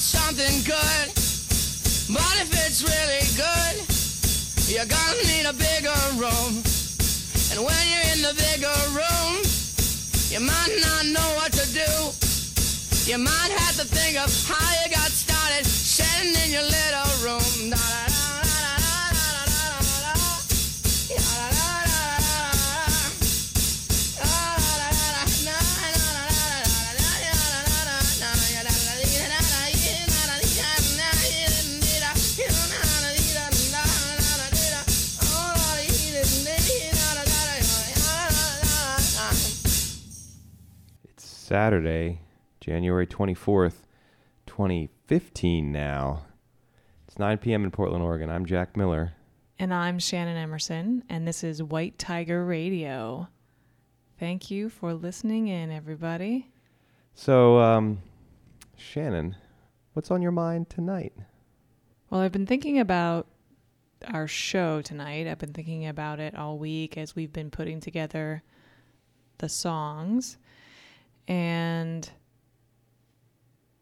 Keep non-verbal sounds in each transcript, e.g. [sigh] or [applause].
want something good, but if it's really good, you're gonna need a bigger room. And when you're in the bigger room, you might not know what to do. You might have to think of how you got started sitting in your little room. Saturday, January 24th, 2015 now. It's 9 p.m. in Portland, Oregon. I'm Jack Miller. And I'm Shannon Emerson, and this is White Tiger Radio. Thank you for listening in, everybody. So, um, Shannon, what's on your mind tonight? Well, I've been thinking about our show tonight. I've been thinking about it all week as we've been putting together the songs. And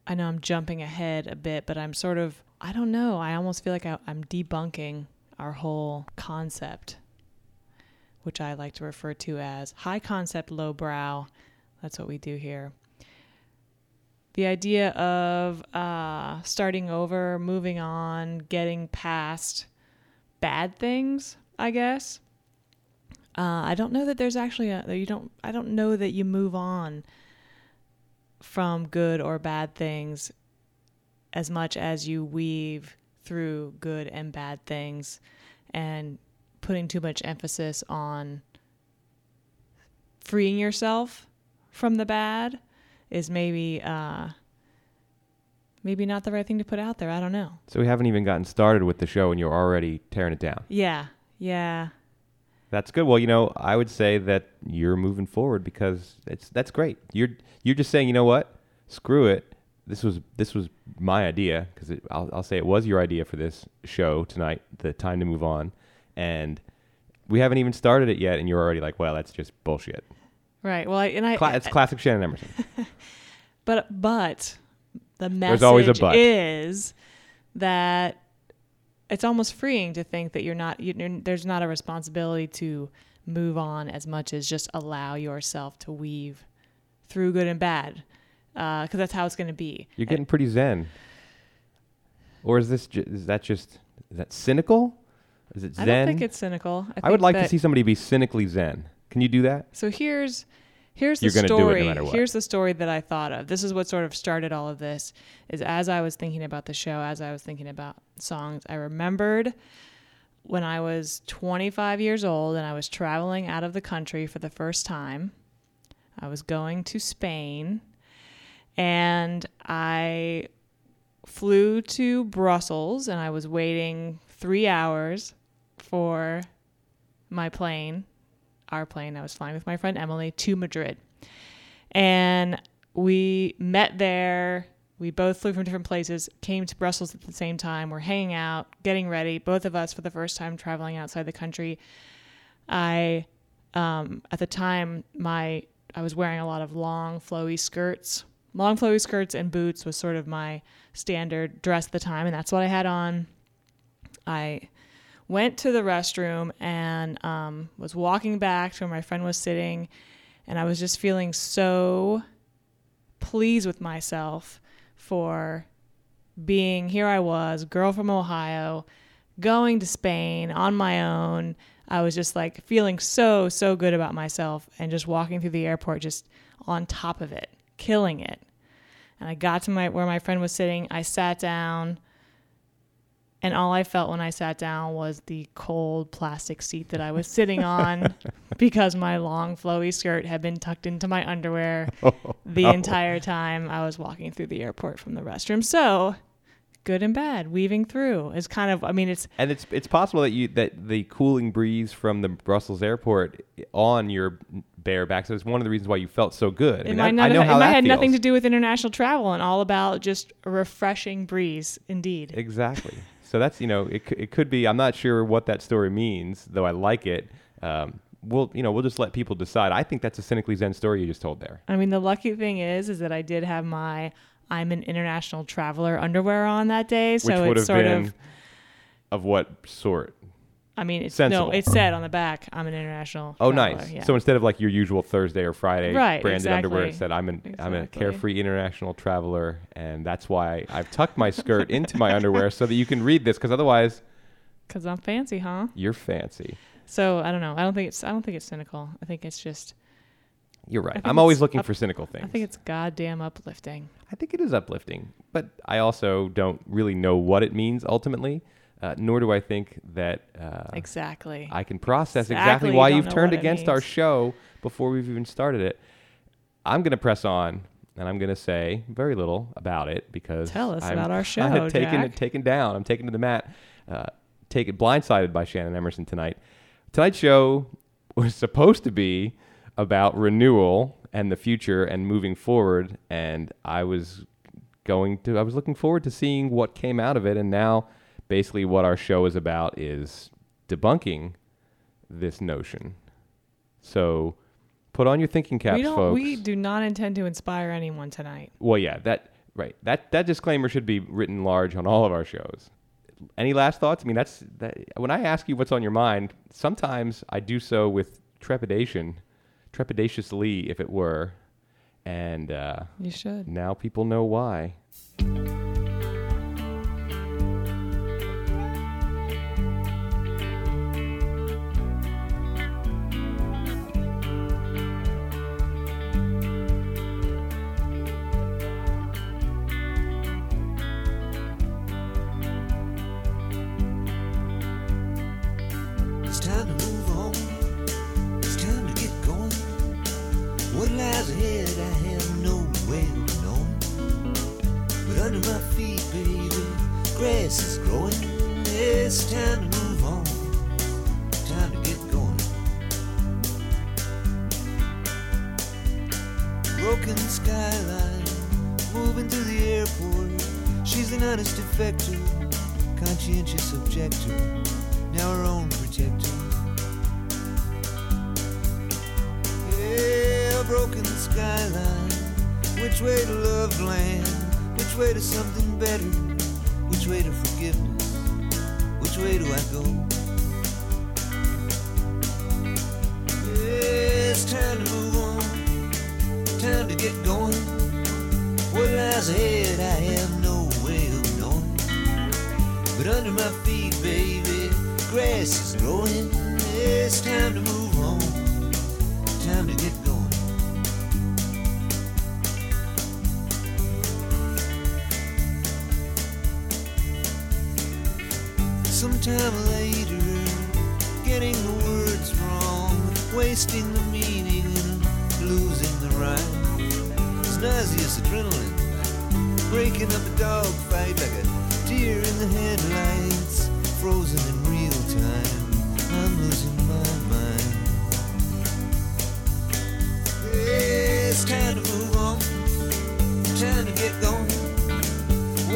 I know I'm jumping ahead a bit, but I'm sort of, I don't know, I almost feel like I, I'm debunking our whole concept, which I like to refer to as high concept, low brow. That's what we do here. The idea of uh, starting over, moving on, getting past bad things, I guess. Uh, I don't know that there's actually a you don't I don't know that you move on from good or bad things as much as you weave through good and bad things and putting too much emphasis on freeing yourself from the bad is maybe uh maybe not the right thing to put out there. I don't know. So, we haven't even gotten started with the show and you're already tearing it down. Yeah. Yeah. That's good. Well, you know, I would say that you're moving forward because it's that's great. You're you're just saying, you know what? Screw it. This was this was my idea because I'll I'll say it was your idea for this show tonight. The time to move on, and we haven't even started it yet, and you're already like, well, that's just bullshit. Right. Well, I, and I, Cla- it's classic Shannon Emerson. [laughs] but but the message There's always a but. is that it's almost freeing to think that you're not you there's not a responsibility to move on as much as just allow yourself to weave through good and bad uh, because that's how it's going to be. You're getting pretty zen. Or is this ju- is that just is that cynical? Is it zen I don't think it's cynical. I, I would like to see somebody be cynically zen. Can you do that? So here's here's the You're gonna do it no story. what. Here's the story that I thought of. This is what sort of started all of this. Is as I was thinking about the show, as I was thinking about songs, I remembered when I was 25 years old and I was traveling out of the country for the first time. I was going to Spain and I flew to Brussels and I was waiting 3 hours for my plane our plane. I was flying with my friend Emily to Madrid. And we met there. We both flew from different places, came to Brussels at the same time. We're hanging out, getting ready, both of us for the first time traveling outside the country. I, um, at the time, my I was wearing a lot of long, flowy skirts. Long, flowy skirts and boots was sort of my standard dress at the time, and that's what I had on. I went to the restroom and um, was walking back to where my friend was sitting, and I was just feeling so pleased with myself for being here. I was, girl from Ohio, going to Spain on my own. I was just like feeling so, so good about myself and just walking through the airport, just on top of it, killing it. And I got to my where my friend was sitting. I sat down. And all I felt when I sat down was the cold plastic seat that I was sitting on [laughs] because my long flowy skirt had been tucked into my underwear [laughs] oh, the entire time I was walking through the airport from the restroom. So, good and bad, weaving through is kind of I mean it's And it's it's possible that you that the cooling breeze from the Brussels airport on your bare back. So it's one of the reasons why you felt so good. I it mean, might I, not I know have, how it might that have nothing to do with international travel and all about just a refreshing breeze indeed. Exactly. So that's you know it it could be. I'm not sure what that story means, though I like it. Um, we'll you know we'll just let people decide. I think that's a cynically zen story you just told there. I mean, the lucky thing is, is that I did have my I'm an international traveler underwear on that day. So it's sort been of, of what sort? I mean, it's sensible. no, it said on the back, I'm an international. Oh, traveler. nice. Yeah. So instead of like your usual Thursday or Friday Right, branded underwear, it said I'm an I'm a carefree international traveler, and that's why I've tucked my skirt into my underwear so that you can read this, because otherwise Cause I'm fancy, huh? you're fancy. So I don't know. I don't think it's. I don't think it's cynical. I think it's just. You're right. I'm always looking up- for cynical things. I think it's goddamn uplifting. I think it is uplifting, but I also don't really know what it means ultimately, uh, nor do I think that uh, Exactly. I can process exactly, Exactly, why you you've turned against our show before we've even started it. I'm going to press on, and I'm going to say very little about it because Tell us I'm about our [laughs] show, taken Jack. taken down. I'm taken to the mat. Uh, taken blindsided by Shannon Emerson tonight. Tonight's show was supposed to be about renewal and the future and moving forward, and I was going to I was looking forward to seeing what came out of it, and now basically what our show is about is debunking this notion. So put on your thinking caps, we don't. folks. We do not intend to inspire anyone tonight. Well, yeah, that right. That that disclaimer should be written large on all of our shows. Any last thoughts? I mean, that's that, when I ask you what's on your mind. Sometimes I do so with trepidation, trepidatiously, if it were, and uh, You should. now people know why.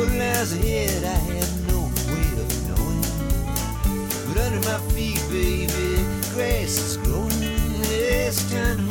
What lies ahead, I have no way of knowing. But under my feet, baby, grass is growing. It's time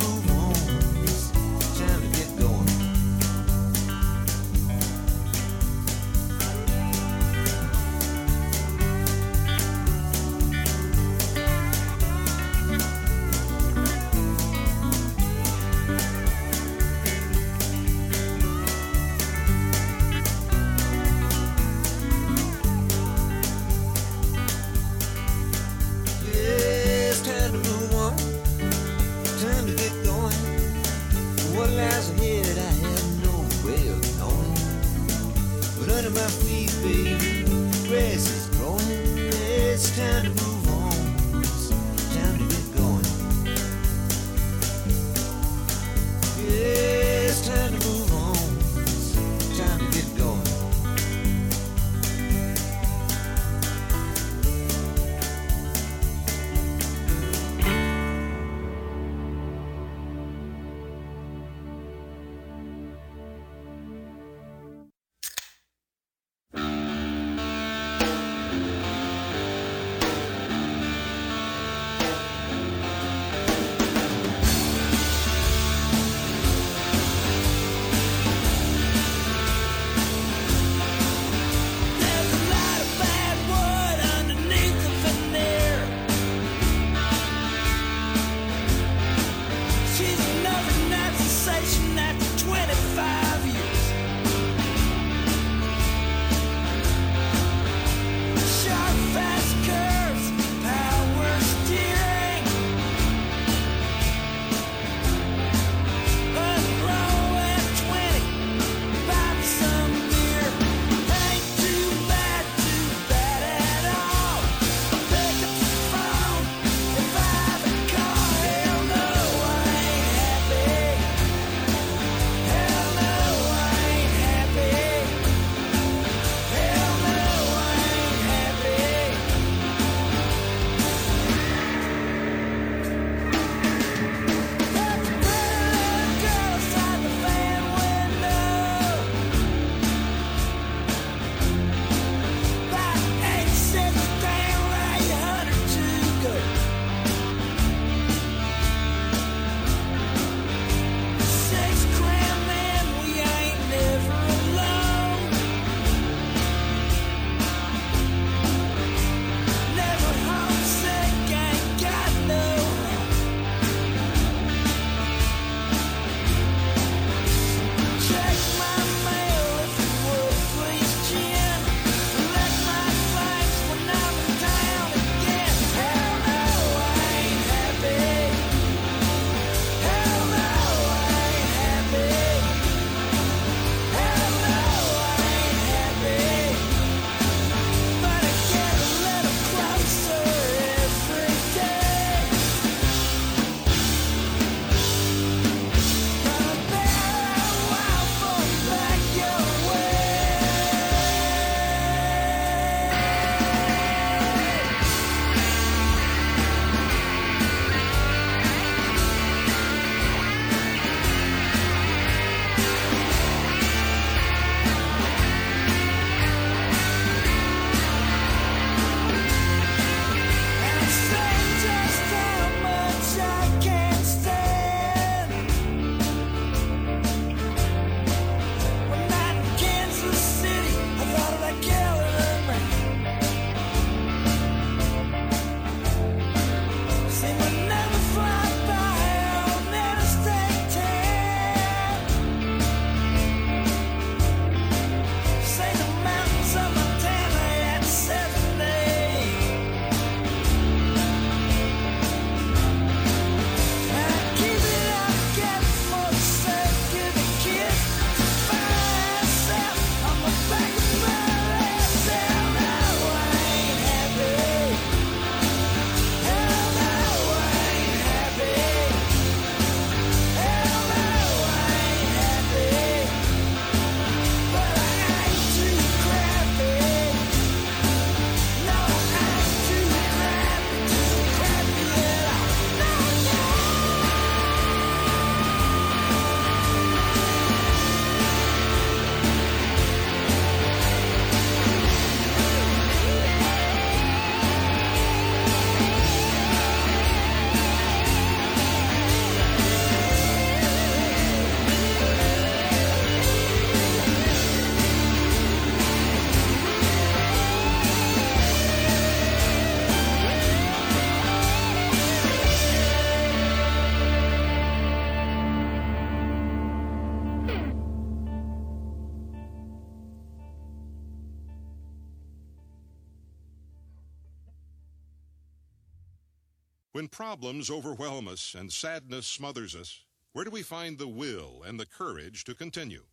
problems overwhelm us and sadness smothers us, where do we find the will and the courage to continue?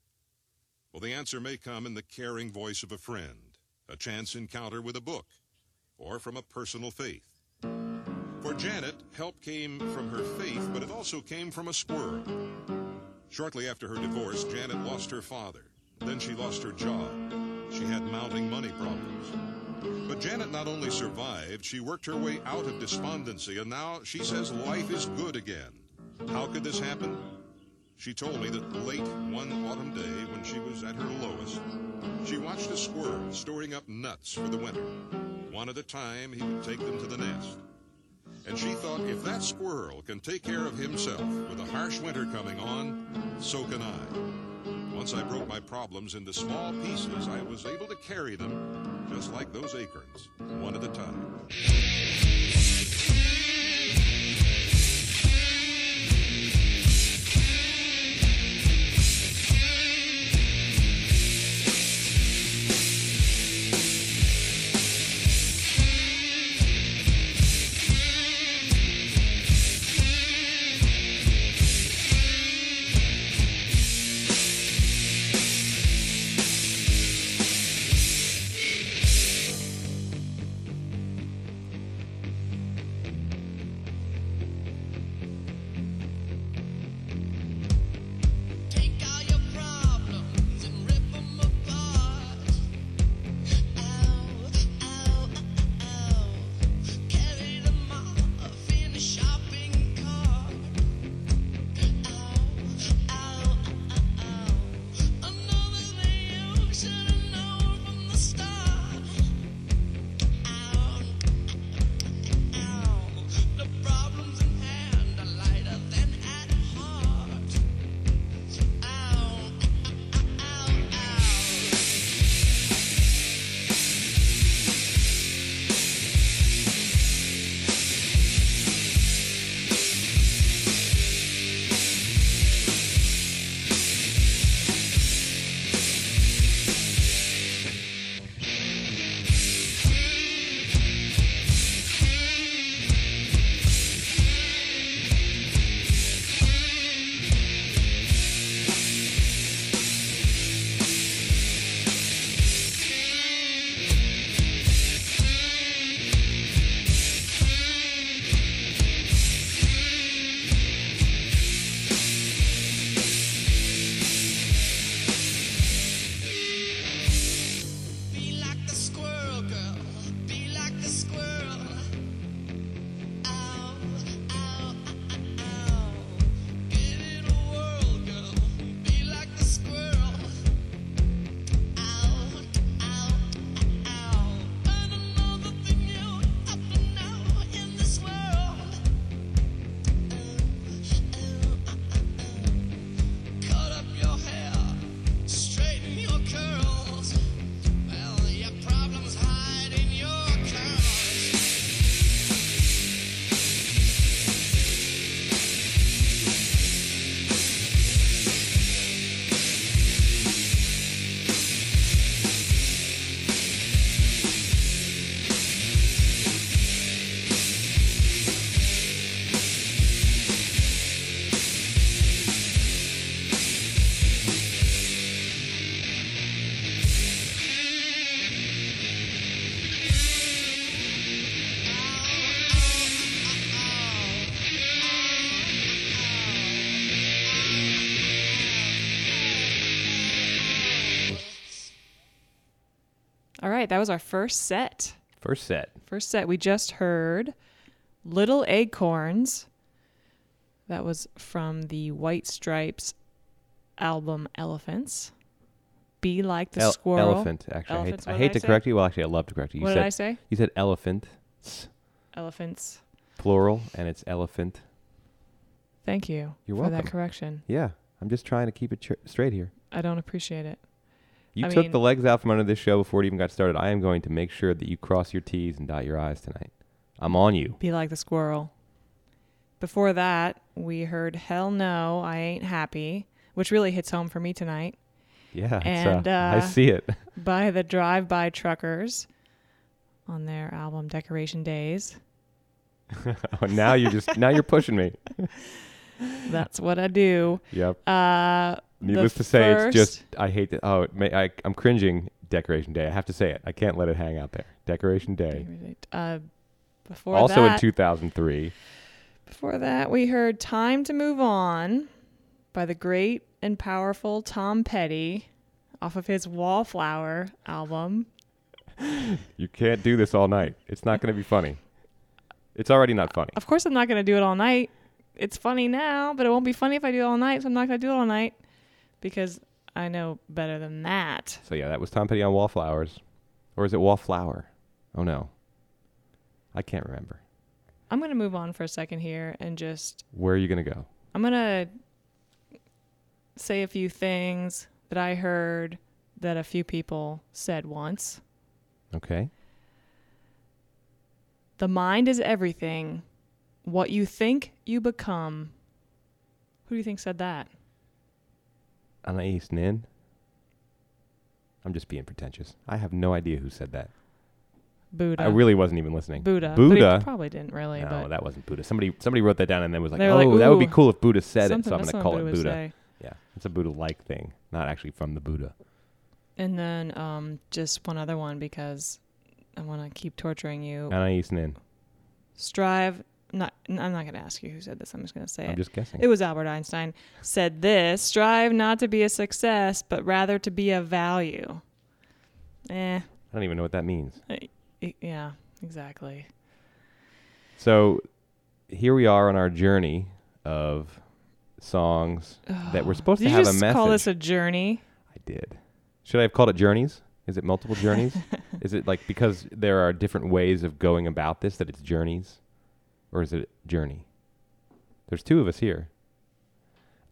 Well, the answer may come in the caring voice of a friend, a chance encounter with a book, or from a personal faith. For Janet, help came from her faith, but it also came from a squirrel. Shortly after her divorce, Janet lost her father. Then she lost her job. She had mounting money problems. But Janet not only survived, she worked her way out of despondency, and now she says life is good again. How could this happen? She told me that late one autumn day, when she was at her lowest, she watched a squirrel storing up nuts for the winter. One at a time, he would take them to the nest. And she thought, if that squirrel can take care of himself with a harsh winter coming on, so can I. Once I broke my problems into small pieces, I was able to carry them just like those acorns, one at a time. Right, that was our first set. First set. First set, we just heard Little Acorns. That was from the White Stripes album Elephants. Be like the El- squirrel. Elephant. Actually, Elephants, I hate, I hate I to say? correct you. Well, actually, I love to correct you. You What said did I say? you said elephant, Elephants. plural, and it's elephant. Thank you You're for welcome. that correction. Yeah, I'm just trying to keep it tr- straight here. I don't appreciate it. You I took mean- the legs out from under this show before it even got started. I am going to make sure that you cross your T's and dot your I's tonight. I'm on you. Be like the squirrel. Before that, we heard Hell No, I Ain't Happy, which really hits home for me tonight, Yeah, And, uh, I uh, see it. [laughs] by the Drive By Truckers on their album Decoration Days. oh, [laughs] now you're just now you're pushing me. [laughs] That's what I do. Yep. Uh, Needless to say, it's just I hate that. Oh, it may, I, I'm cringing. Decoration Day. I have to say it. I can't let it hang out there. Decoration Day. Uh, before Also that, in 2003. Before that, we heard "Time to Move On" by the great and powerful Tom Petty, off of his Wallflower album. You can't do this all night. It's not going to be funny. It's already not funny. Of course, I'm not going to do it all night. It's funny now, but it won't be funny if I do it all night. So I'm not going to do it all night because I know better than that. So yeah, that was Tom Petty on Wallflowers, or is it Wallflower? Oh no, I can't remember. I'm going to move on for a second here and just Where are you going to go? I'm going to say a few things that I heard that a few people said once. Okay. The mind is everything. What you think, you become. Who do you think said that? Anais Nin. I'm just being pretentious. I have no idea who said that. Buddha. I really wasn't even listening. Buddha. But he Buddha. probably didn't really, no, that wasn't Buddha. Somebody somebody wrote that down and then was like, "Oh, like, that would be cool if Buddha said it." So I'm going to call it Buddha. say. Yeah, it's a Buddha-like thing, not actually from the Buddha. And then um, just one other one because I want to keep torturing you. Anais Nin. Strive. Not. I'm not going to ask you who said this. I'm just going to say I'm it. just guessing. It was Albert Einstein said this: strive not to be a success, but rather to be a value. Eh. I don't even know what that means. I- yeah. Exactly. So here we are on our journey of songs that were supposed to have a message. call this a journey? I did. Should I have called it journeys? Is it multiple journeys? [laughs] is it like because there are different ways of going about this that it's journeys? Or is it journey? There's two of us here.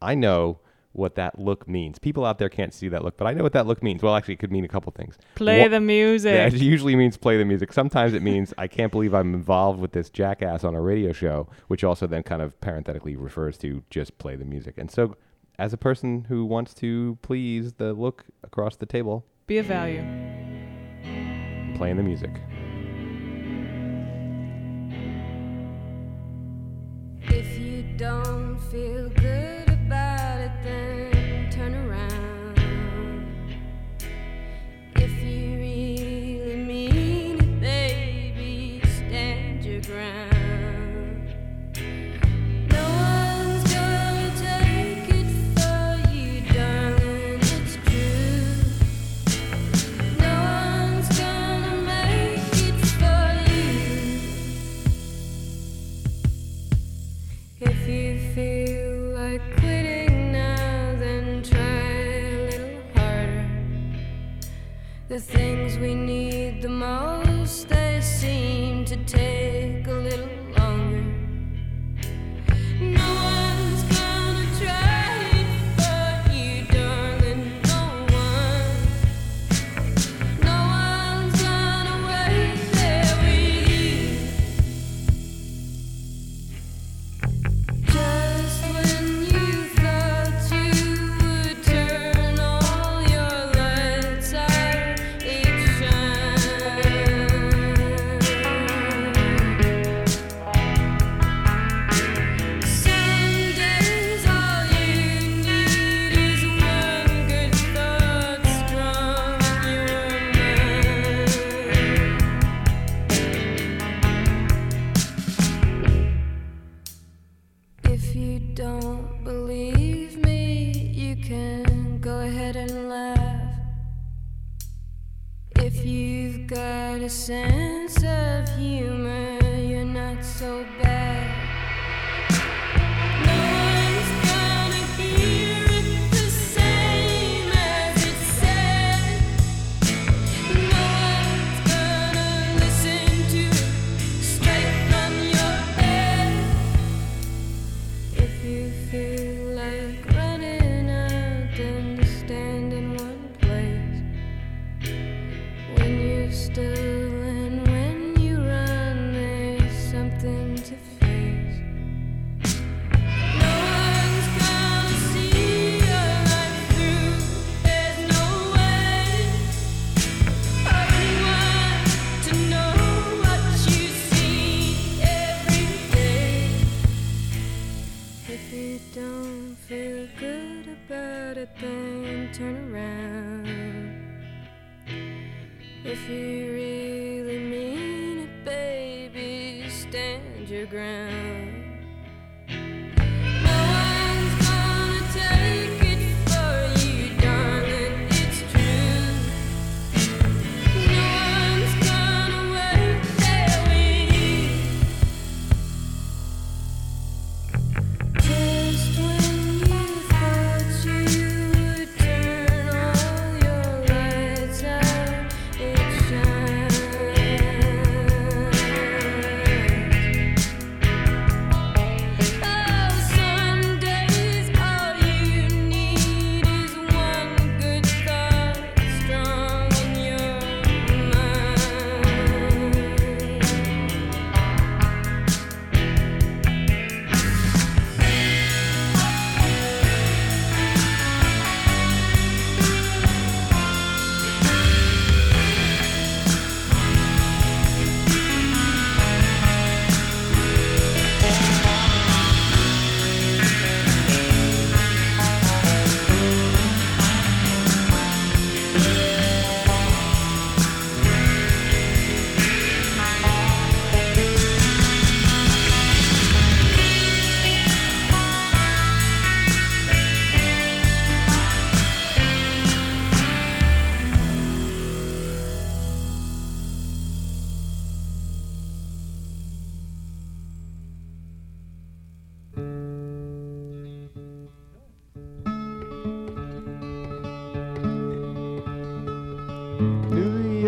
I know what that look means. People out there can't see that look, but I know what that look means. Well, actually, it could mean a couple things. Play the music. [laughs] It usually means play the music. Sometimes it means I can't believe I'm involved with this jackass on a radio show, which also then kind of parenthetically refers to just play the music. And so, as a person who wants to please the look across the table, Be of value. Playing the music. The things we need the most, they seem to take got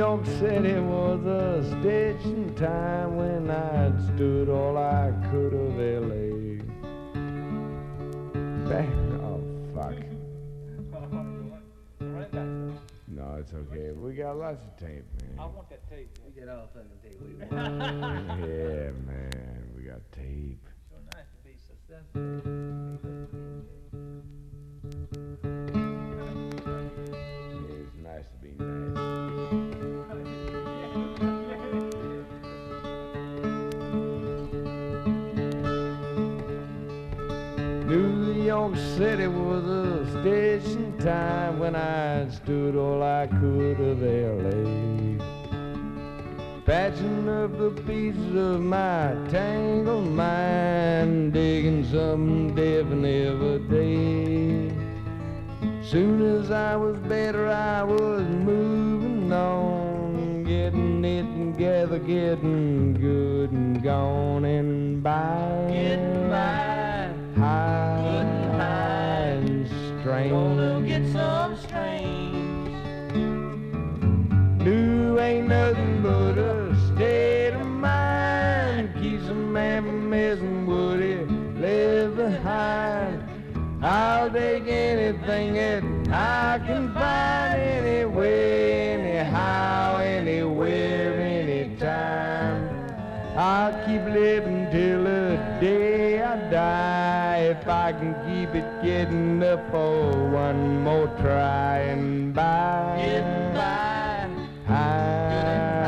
York City was a stitch in time when I'd stood all I could of LA. Back, oh fuck. No, it's okay. We got lots of tape, man. I want that tape. We get all fucking tape. [laughs] yeah, man, we got tape. Yeah, it's nice to be nice. York City was a station time when I stood all I could of LA. Patching up the pieces of my tangled mind, digging something different every day. Soon as I was better, I was moving on, getting it together, getting good and gone and by. Getting by. Strange. Gonna get some strange. New ain't nothing but a state of mind. Keeps a man from messing with it, left behind. I'll take anything that I can find anyway, anyhow, anywhere, anytime. I'll keep living till the day I die if I can it getting up for one more try and by. Getting by. High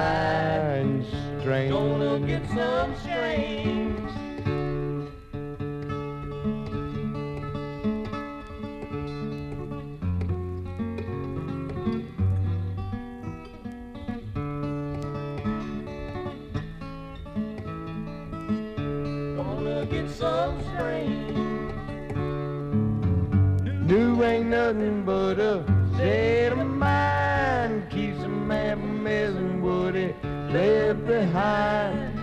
and strange. Gonna get some strange. Gonna get some strange. New ain't nothing but a state of mind. Keeps a man from messing with it left behind.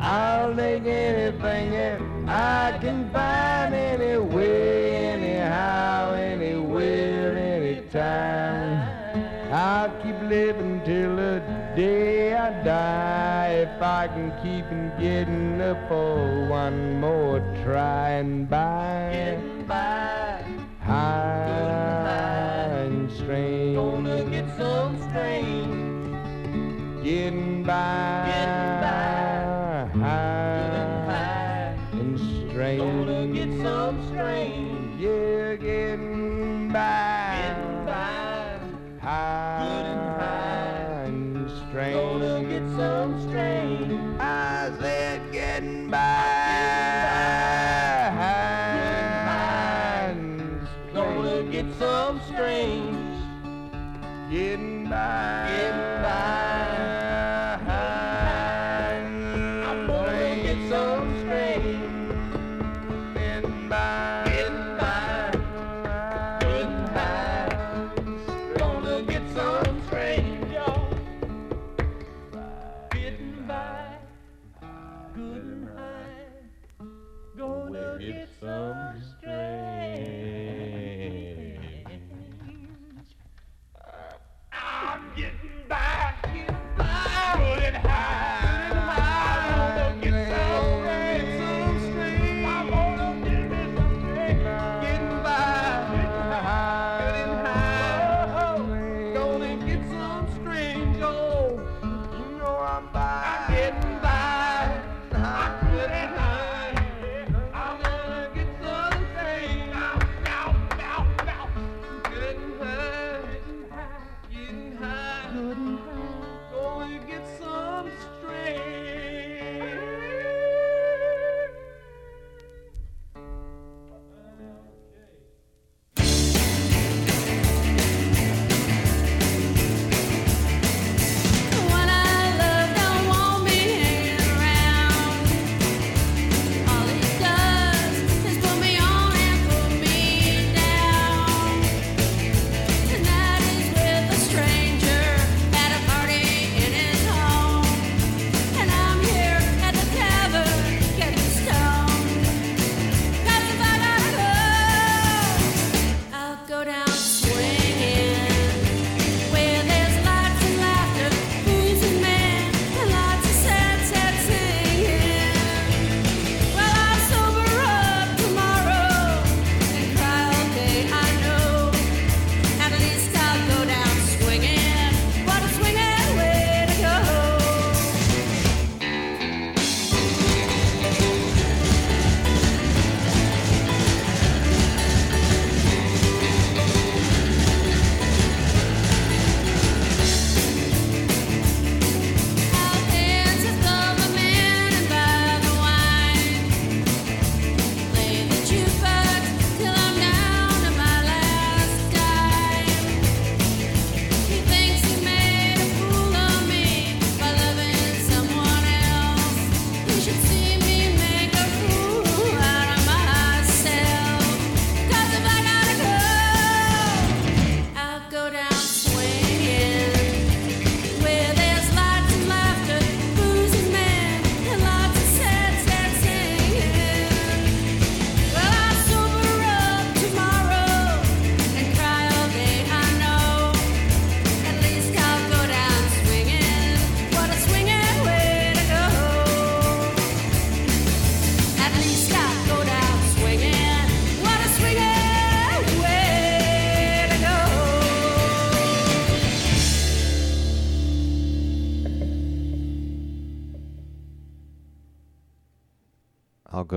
I'll take anything that I can find anyway, anyhow, anywhere, anytime. I'll keep living till the day I die if I can keep and getting up for one more try and by.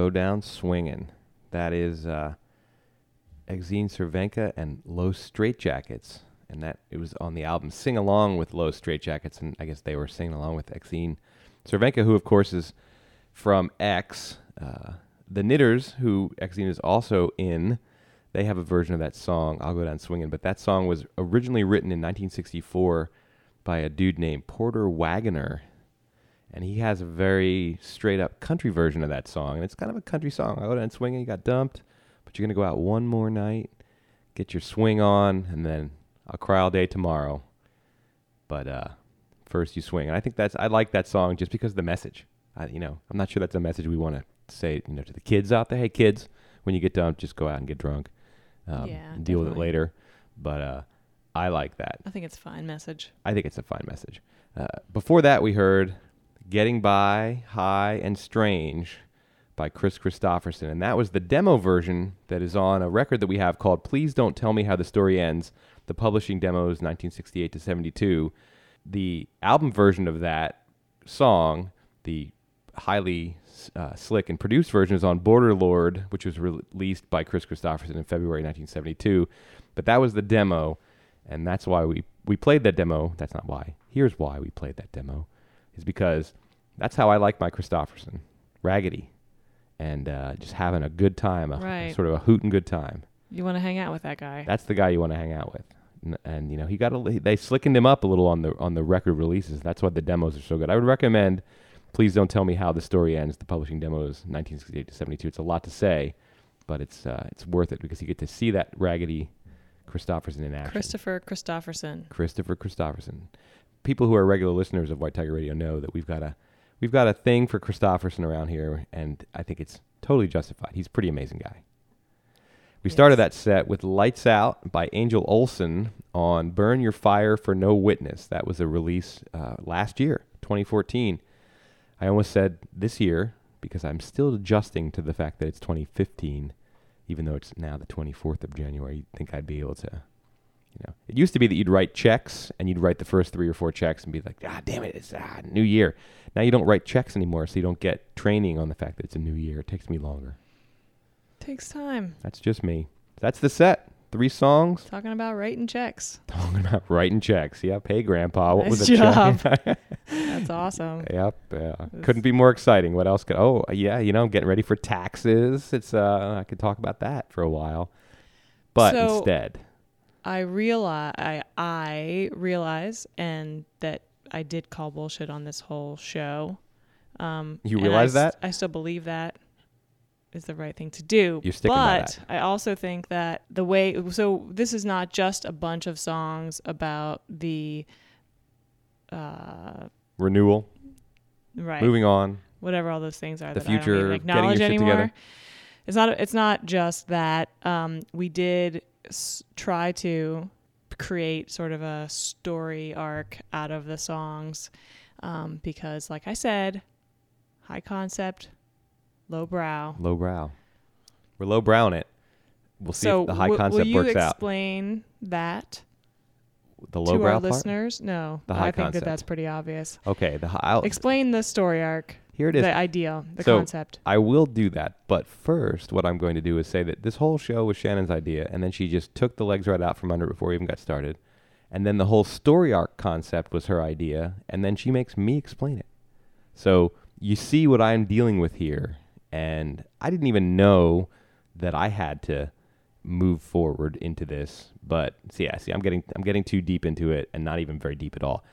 Go down swinging. That is uh, Exene Cervenka and Los Straitjackets, and that it was on the album "Sing Along with Los Straitjackets," and I guess they were singing along with Exene Cervenka, who of course is from X. Uh, the Knitters, who Exene is also in, they have a version of that song "I'll Go Down Swinging," but that song was originally written in 1964 by a dude named Porter Wagoner and he has a very straight up country version of that song, and it's kind of a country song. I go down swinging, you got dumped, but you're gonna go out one more night, get your swing on, and then I'll cry all day tomorrow. But uh, first you swing, and I think that's I like that song just because of the message. I, you know, I'm not sure that's a message we want to say, you know, to the kids out there. Hey, kids, when you get dumped, just go out and get drunk, um, Yeah, and deal with it later. But uh, I like that. I think it's a fine message. I think it's a fine message. Uh, before that, we heard Getting By, High, and Strange by Kris Kristofferson. And that was the demo version that is on a record that we have called Please Don't Tell Me How the Story Ends. The publishing demos 1968 to 72. The album version of that song, the highly uh, slick and produced version, is on Border Lord, which was re- released by Kris Kristofferson in February 1972. But that was the demo, and that's why we, we played that demo. That's not why. Here's why we played that demo, is because that's how I like my Kristofferson, raggedy, and uh, just having a good time, a, Right. sort of a hootin' good time. You want to hang out with that guy. That's the guy you want to hang out with. And, and you know, he got a, they slickened him up a little on the on the record releases. That's why the demos are so good. I would recommend. Please don't tell me how the story ends. The publishing demos, 1968 to 72. It's a lot to say, but it's uh, it's worth it because you get to see that raggedy Kristofferson in action. Christopher Christopherson. Christopher Christopherson. People who are regular listeners of White Tiger Radio know that we've got a we've got a thing for Kristofferson around here, and I think it's totally justified. He's a pretty amazing guy. We started that set with Lights Out by Angel Olsen on Burn Your Fire for No Witness. That was a release uh, last year, 2014. I almost said this year because I'm still adjusting to the fact that it's 2015, even though it's now the 24th of January. You'd think I'd be able to, you know. It used to be that you'd write checks and you'd write the first three or four checks and be like, ah, damn it, it's ah, new year. Now you don't write checks anymore, so you don't get training on the fact that it's a new year. It takes me longer. Takes time. That's just me. That's the set. Three songs. Talking about writing checks. [laughs] Talking about writing checks. Yeah, pay grandpa. What Nice was a job. check? [laughs] [laughs] That's awesome. yep. Yeah. Couldn't be more exciting. What else could? Oh, yeah. You know, getting ready for taxes. It's. uh I could talk about that for a while, but So- instead, I realize I I realize and that I did call bullshit on this whole show. Um, You I realize s- that? I still believe that is the right thing to do. You're sticking by that. I also think that the way so this is not just a bunch of songs about the uh renewal. right Moving on. whatever all those things are The that I don't future, acknowledge anymore. together. It's not. It's not just that. Um, we did s- try to create sort of a story arc out of the songs um, because, like I said, high concept, low brow. Low brow. We're low brown it. We'll see so if the high w- concept will you works out. explain that The low brow to brow our part. listeners? No, The high I think concept. that that's pretty obvious. Okay. The high. I'll, Explain the story arc. Here it is. The idea, the So, concept. I will do that, but first, what I'm going to do is say that this whole show was Shannon's idea, and then she just took the legs right out from under it before we even got started, and then the whole story arc concept was her idea, and then she makes me explain it. So you see what I'm dealing with here, and I didn't even know that I had to move forward into this, but see, yeah, see, I'm getting I'm getting too deep into it, and not even very deep at all.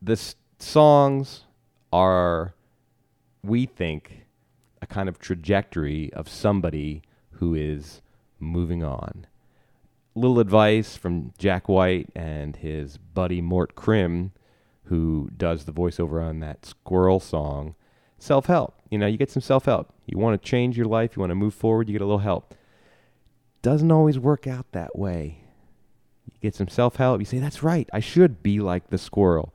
The s- songs are we think a kind of trajectory of somebody who is moving on. Little advice from Jack White and his buddy Mort Crim, who does the voiceover on that squirrel song. Self help. You know, you get some self help. You want to change your life, you want to move forward, you get a little help. Doesn't always work out that way. You get some self help, you say, That's right, I should be like the squirrel.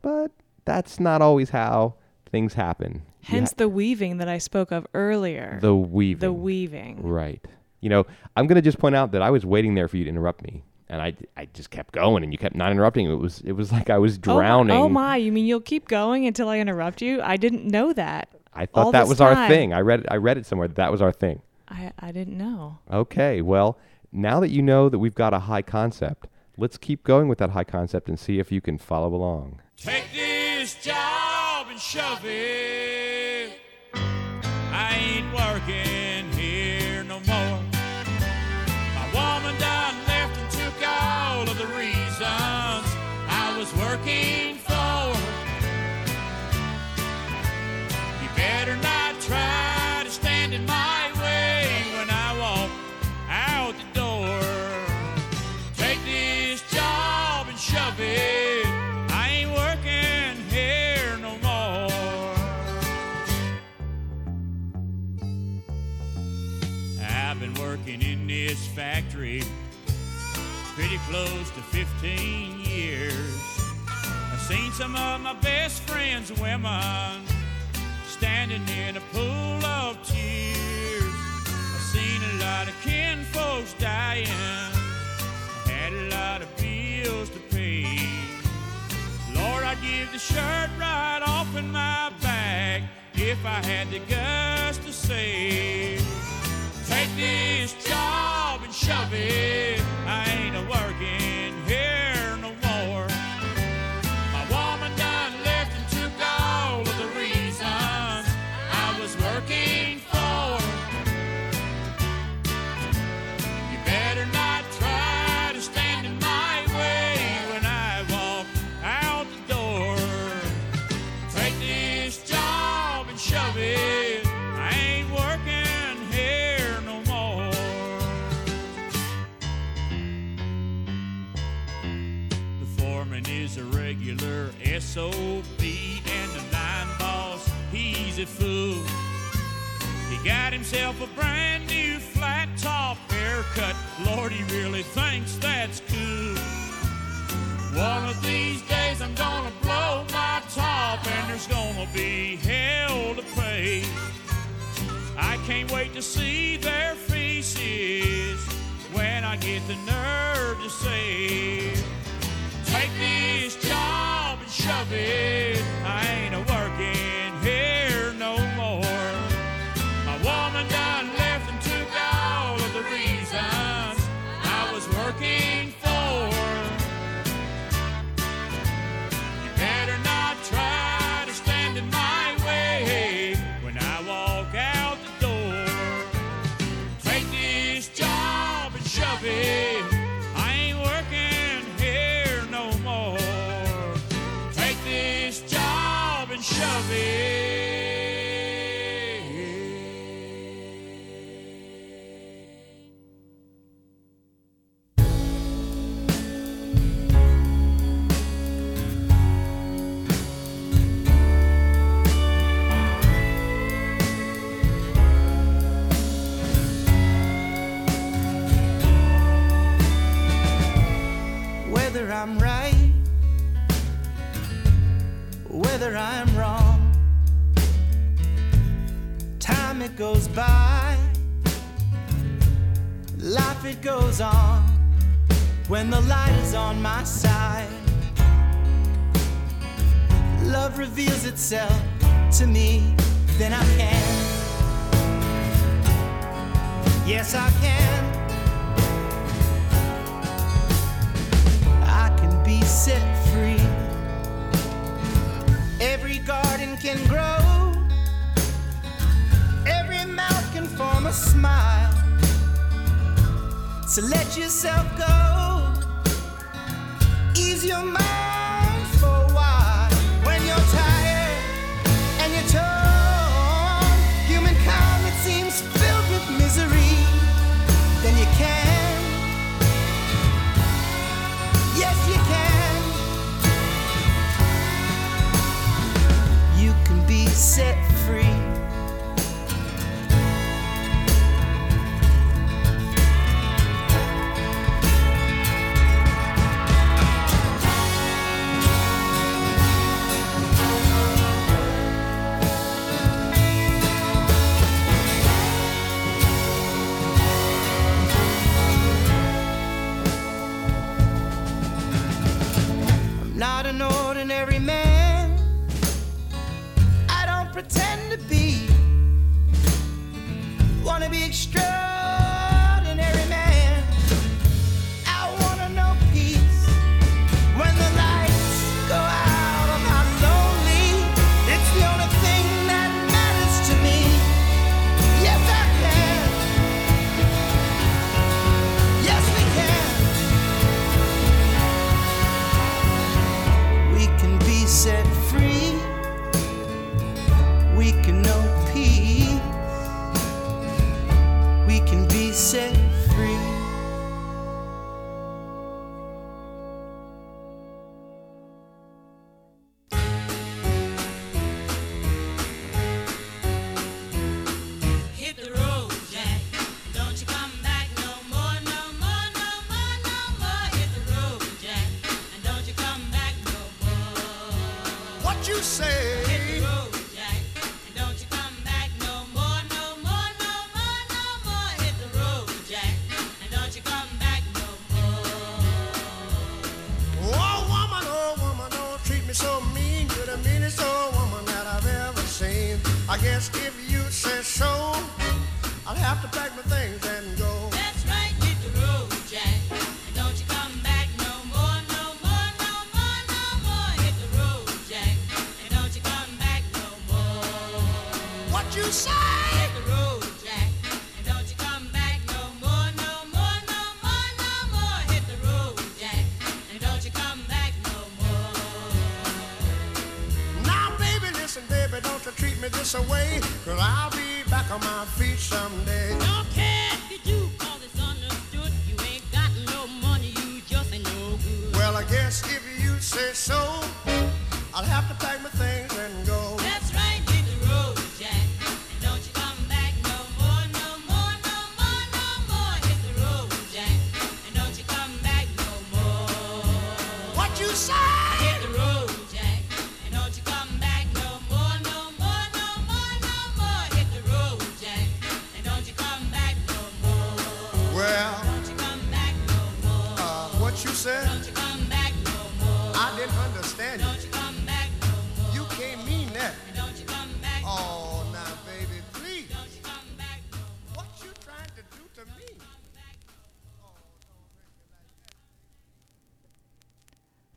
But that's not always how things happen. Hence ha- the weaving that I spoke of earlier. the weaving. the weaving. Right. You know, I'm going to just point out that I was waiting there for you to interrupt me, and I, I just kept going, and you kept not interrupting. It was it was like I was Oh, oh drowning. Oh my, you mean you'll keep going until I interrupt you? I didn't know that. I thought all that this was our thing. I read it, I read it somewhere. That, that was our thing. I I didn't know. Okay. Well, now that you know that we've got a high concept, let's keep going with that high concept and see if you can follow along. Take this job and shove this factory pretty close to 15 years. I've seen some of my best friends' women standing in a pool of tears. I've seen a lot of kin folks dying. Had a lot of bills to pay. Lord, I'd give the shirt right off in my back if I had the guts to say, Take this job I ain't a working SOB and the line boss, he's a fool. He got himself a brand new flat top haircut. Lord, he really thinks that's cool. One of these days I'm gonna blow my top and there's gonna be hell to pay. I can't wait to see their faces when I get the nerve to say, Take this job. I ain't a when the light is on my side. Love reveals itself to me, then I can. Yes, I can. I can be set free. Every garden can grow, every mouth can form a smile. So let yourself go your mind. Every man.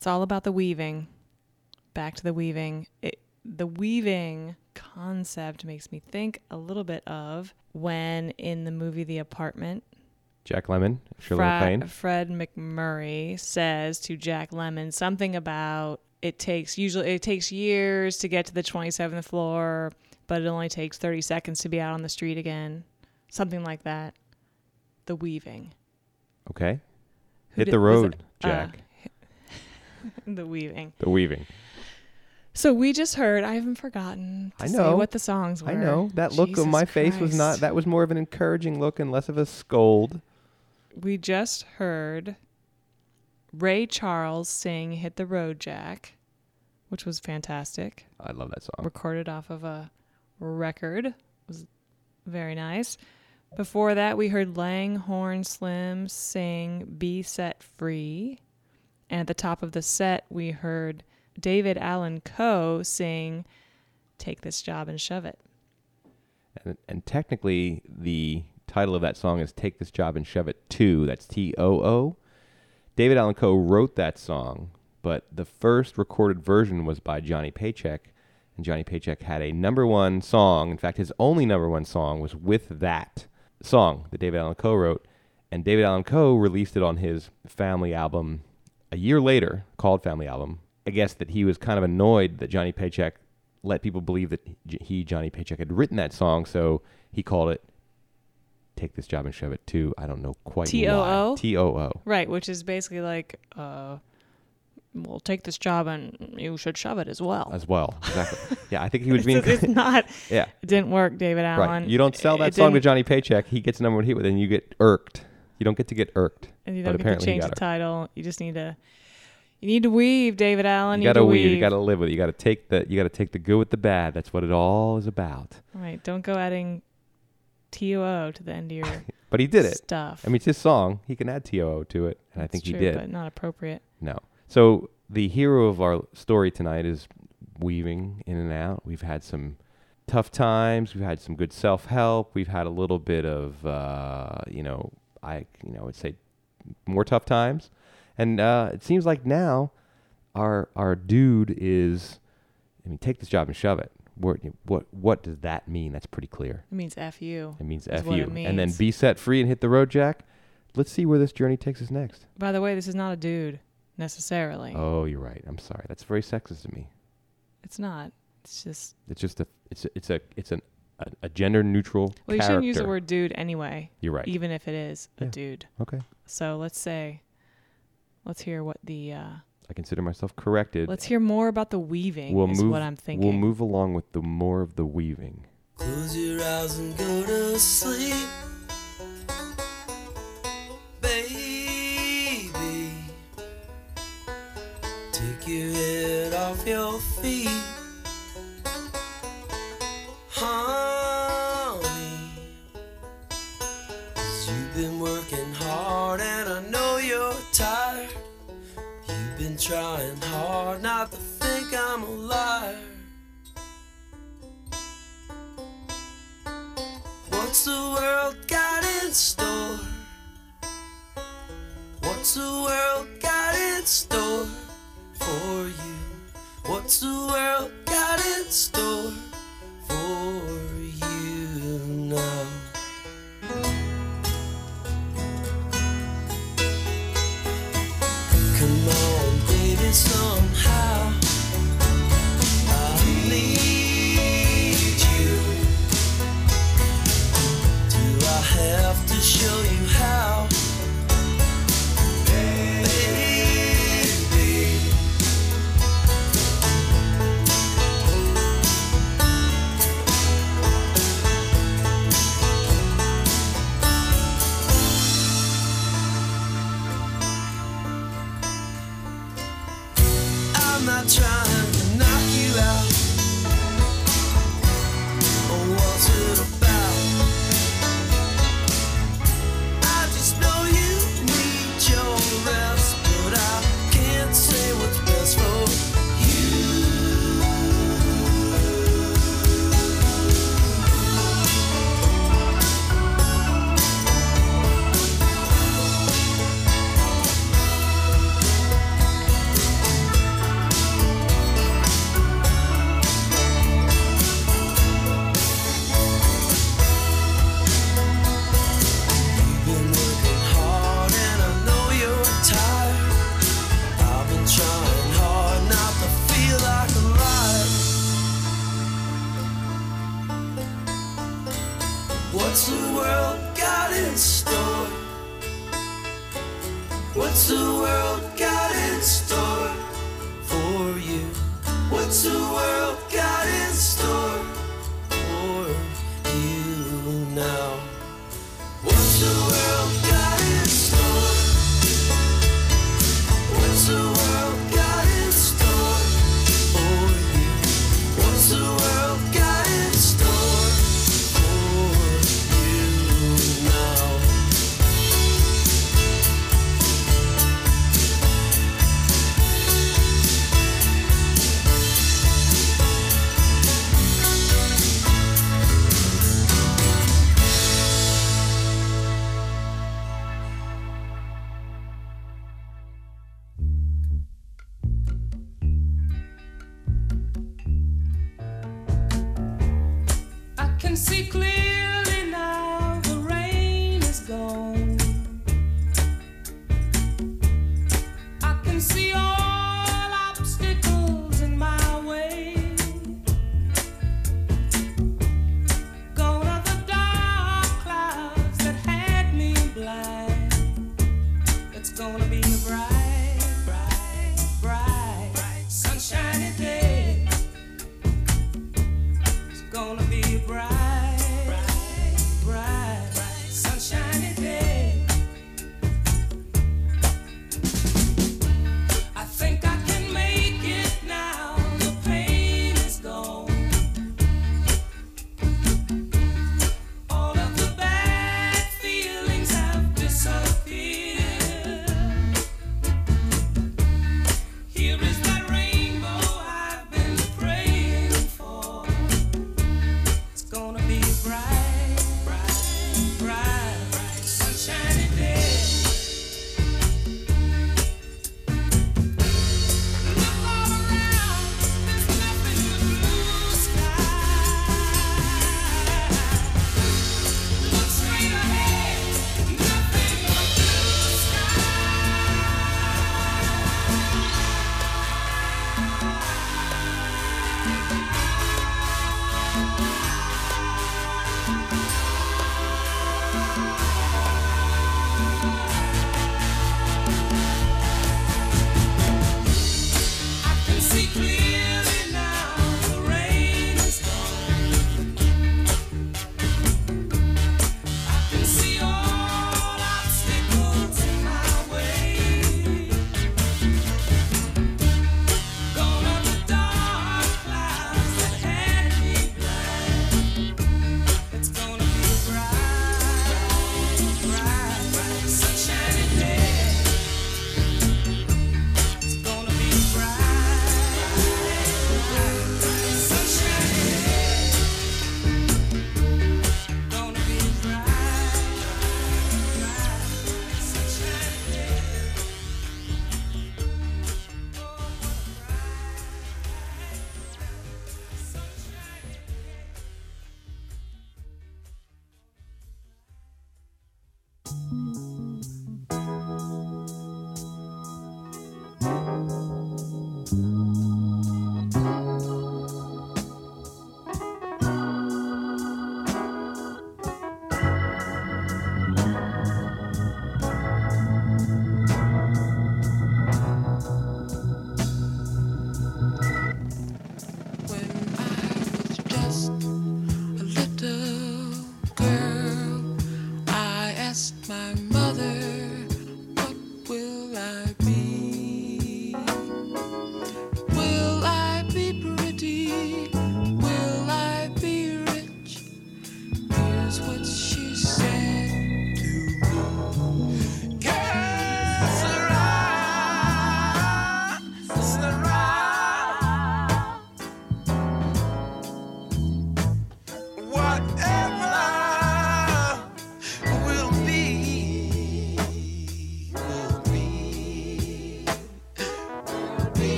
It's all about the weaving. Back to the weaving. It, the weaving concept makes me think a little bit of when in the movie The Apartment, Jack Lemmon, Shirley MacLaine. Fred MacMurray says to Jack Lemmon something about it takes usually it takes years to get to the 27th floor, but it only takes 30 seconds to be out on the street again. Something like that. The weaving. Okay. Who Hit did- the road, it- Jack. uh, [laughs] the weaving. the weaving. So we just heard. I haven't forgotten. To I say know. what the songs were. I know that look Jesus on my face was not. That was more of an encouraging look and less of a scold. We just heard Ray Charles sing "Hit the Road, Jack," which was fantastic. I love that song. Recorded off of a record. It was very nice. Before that, we heard Langhorne Slim sing "Be Set Free," and at the top of the set, we heard David Allan Coe sing "Take This Job and Shove It." And, and technically, the title of that song is "Take This Job and Shove It Too." That's T O O. David Allan Coe wrote that song, but the first recorded version was by Johnny Paycheck, and Johnny Paycheck had a number one song. In fact, his only number one song was with that song that David Allan Coe wrote, and David Allan Coe released it on his Family album a year later, called Family Album. I guess that he was kind of annoyed that Johnny Paycheck let people believe that he, Johnny Paycheck, had written that song, so he called it "Take This Job and Shove It Too." I don't know quite T.O.O.? why. T O O. Right, which is basically like, uh, we'll take this job and you should shove it as well. as well. Exactly. yeah, I think he was [laughs] being. it's [laughs] not. yeah. It didn't work, David Allan. Right. You don't sell that it song to Johnny Paycheck. He gets a number one hit with it, and you get irked. You don't get to get irked. And you but don't get to change the irked. title. You just need to. You need to weave, David Allan. You You gotta weave. weave. You gotta live with it. You gotta take the. You gotta take the good with the bad. That's what it all is about. Right. Don't go adding T O O to the end of your [laughs] But he did it. stuff. I mean, it's his song. He can add T O O to it, and I It's think he true, did. but not appropriate. No. So the hero of our story tonight is weaving in and out. We've had some tough times. We've had some good self help. We've had a little bit of, uh, you know, I, you know, would say more tough times. And uh, it seems like now our our dude is, I mean, take this job and shove it. What what what does that mean? That's pretty clear. It means F you. It means f you, and then be set free and hit the road, Jack. Let's see where this journey takes us next. By the way, this is not a dude necessarily. Oh, you're right. I'm sorry. That's very sexist to me. It's not. It's just. It's just a it's a, it's a it's an a, a gender neutral Well, you character. shouldn't use the word dude anyway. You're right. Even if it is a Yeah. dude. Okay. So let's say, let's hear what the. Uh, I consider myself corrected. let's hear more about the weaving. we'll is move. what I'm thinking. We'll move along with the more of the weaving. Close your eyes and go to sleep. Baby, take your head off your feet. Trying hard not to think I'm a liar. What's the world got in store? What's the world got in store for you? What's the world got in store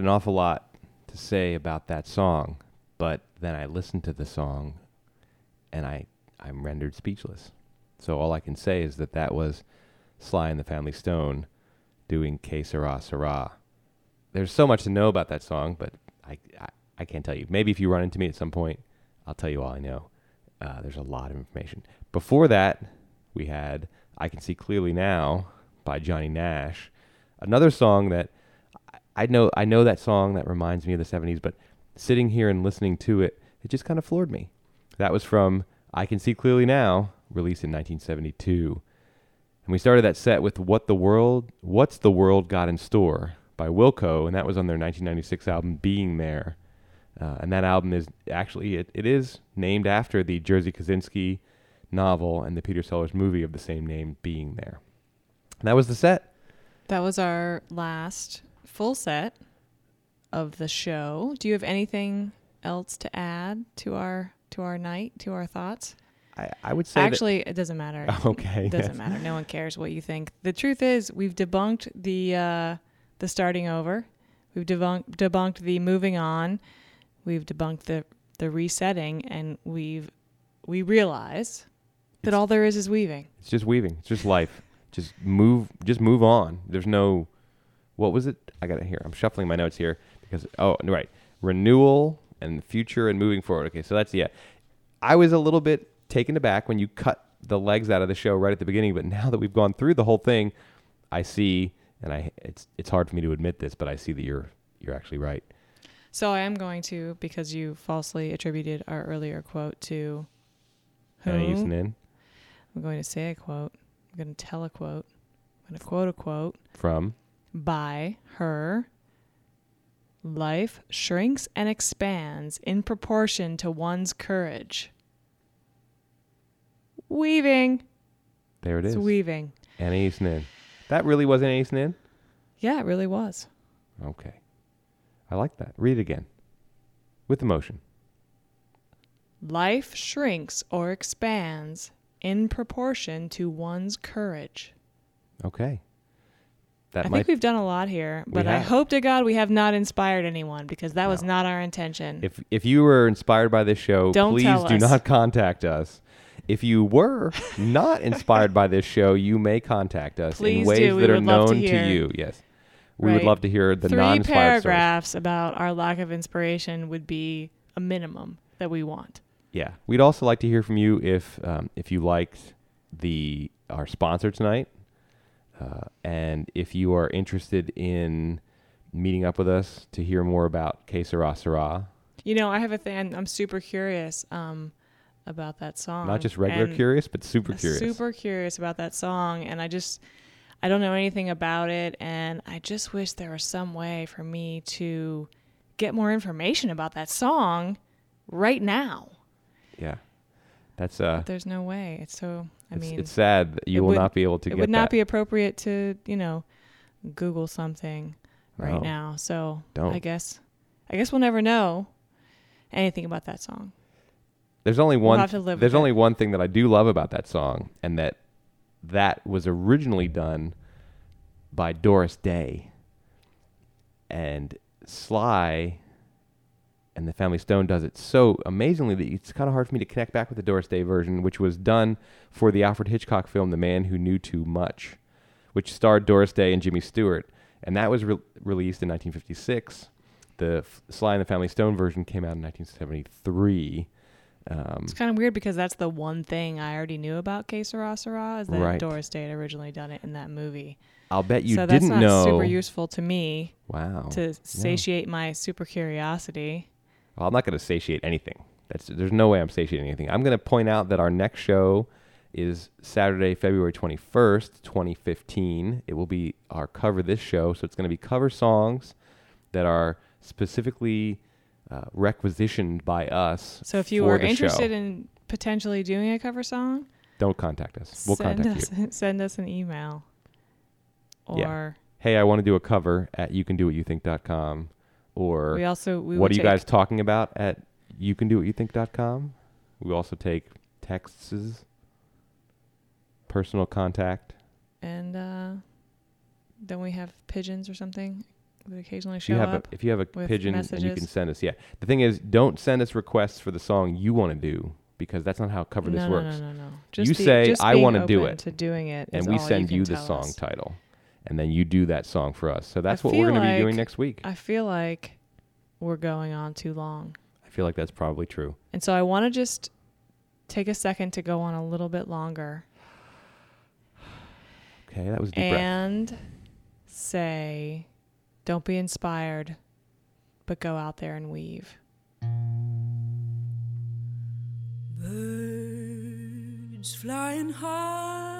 an awful lot to say about that song, but then I listened to the song and I I'm rendered speechless. So all I can say is that that was Sly and the Family Stone doing Que Sera Sera. There's so much to know about that song, but I, I I can't tell you. Maybe if you run into me at some point, I'll tell you all I know. Uh, there's a lot of information. Before that, we had I Can See Clearly Now by Johnny Nash. Another song that I- know I know that song that reminds me of the 70s, but sitting here and listening to it, it just kind of floored me. That was from I Can See Clearly Now, released in 1972. And we started that set with What the World What's the World Got in Store by Wilco, and that was on their 1996 album Being There. Uh, and that album is actually it, it is named after the Jerzy Kosinski novel and the Peter Sellers movie of the same name, Being There. And that was the set. That was our last full set of the show. Do you have anything else to add to our to our night, to our thoughts? I, I would say Actually, it doesn't matter. [laughs] Okay, It doesn't yes. matter. No one cares what you think. The truth is, we've debunked the uh, the starting over. We've debunked debunked the moving on. We've debunked the the resetting, and we've we realize that all there is is weaving. It's just weaving. It's just life. Just move. Just move on. There's no. What was it? I got it here. I'm shuffling my notes here because oh right, renewal and future and moving forward. Okay, so that's yeah. I was a little bit taken aback when you cut the legs out of the show right at the beginning, but [laughs] now that we've gone through the whole thing, I see, and I it's it's hard for me to admit this, but I see that you're you're actually right. So I am going to because you falsely attributed our earlier quote to who? I'm going to say a quote. I'm going to tell a quote. I'm going to quote a quote from by her. Life shrinks and expands in proportion to one's courage. Weaving. there it It's weaving. Anaïs Nin. That really was Anaïs Nin. Yeah, it really was. Okay, I like that. Read it again with emotion. Life shrinks or expands in proportion to one's courage. Okay. That I might think we've done a lot here, but I hope to God we have not inspired anyone because that was not our intention. If if you were inspired by this show, Don't please do not contact us. If you were not [laughs] inspired by this show, you may contact us Please in ways do. We that are love to known to, you. Yes. We would love to hear the non-inspired stories. paragraphs about our lack of inspiration would be a minimum that we want. Yeah. We'd also like to hear from you if um, if you liked the our sponsor tonight, uh, and if you are interested in meeting up with us to hear more about Que Sera Sera. You know, I have a thing. I'm super curious um, about that song. Not just regular and curious, but super curious. Super curious about that song, and I just I don't know anything about it, and I just wish there was some way for me to get more information about that song right now. Yeah. That's uh But there's no way. It's so. I it's, mean, it's sad that you will would- not be able to get it would not that. be appropriate to you know Google something right No. now. So Don't. I guess I guess we'll never know anything about that song. There's only We'll one. have to live there's with it. only one thing that I do love about that song, and that that was originally done by Doris Day, and Sly and the Family Stone does it so amazingly that it's kind of hard for me to connect back with the Doris Day version, which was done for the Alfred Hitchcock film The Man Who Knew Too Much, which starred Doris Day and Jimmy Stewart, and that was re- released in 1956. The F- Sly and the Family Stone version came out in 1973. Um, It's kind of weird because that's the one thing I already knew about Que Sera Sera is that Right. Doris Day had originally done it in that movie. I'll bet you didn't know. so that's didn't know. super useful to me. Wow. To satiate my super curiosity. Well, I'm not going to satiate anything. That's there's no way I'm satiating anything. I'm going to point out that our next show is Saturday, February 21st, 2015. It will be our cover this show, so it's going to be cover songs that are specifically uh, requisitioned by us. So if you were interested show. in potentially doing a cover song, don't contact us. We'll send contact us you. [laughs] send us an email. Or yeah. Hey, I want to do a cover at youcandowhatyoutthink.com. Or We also- we what are you guys talking about at youcandowhatyoutthink.com? We also take texts, personal contact. and uh, don't we have pigeons or something that occasionally If show you have up? a if you have a pigeon and you can send us, yeah. The thing is, don't send us requests for the song you want to do because that's not how cover this No, no, works. no, no, no. you Just be- say just I want to do it, to doing it and we you send can you the song us. title, and then you do that song for us. So that's I what we're feel going to be doing next week. I feel like we're going on too long. I feel like that's probably true. And so I want to just take a second to go on a little bit longer Okay, that was a deep breath. and say, don't be inspired, but go out there and weave. Birds flying high,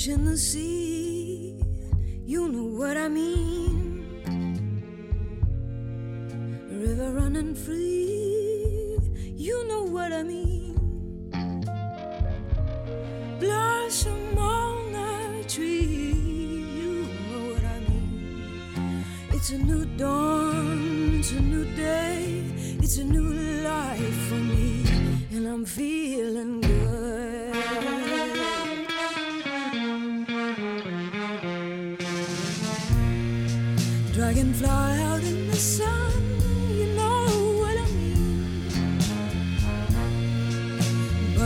Fish in the sea, you know what I mean. River running free,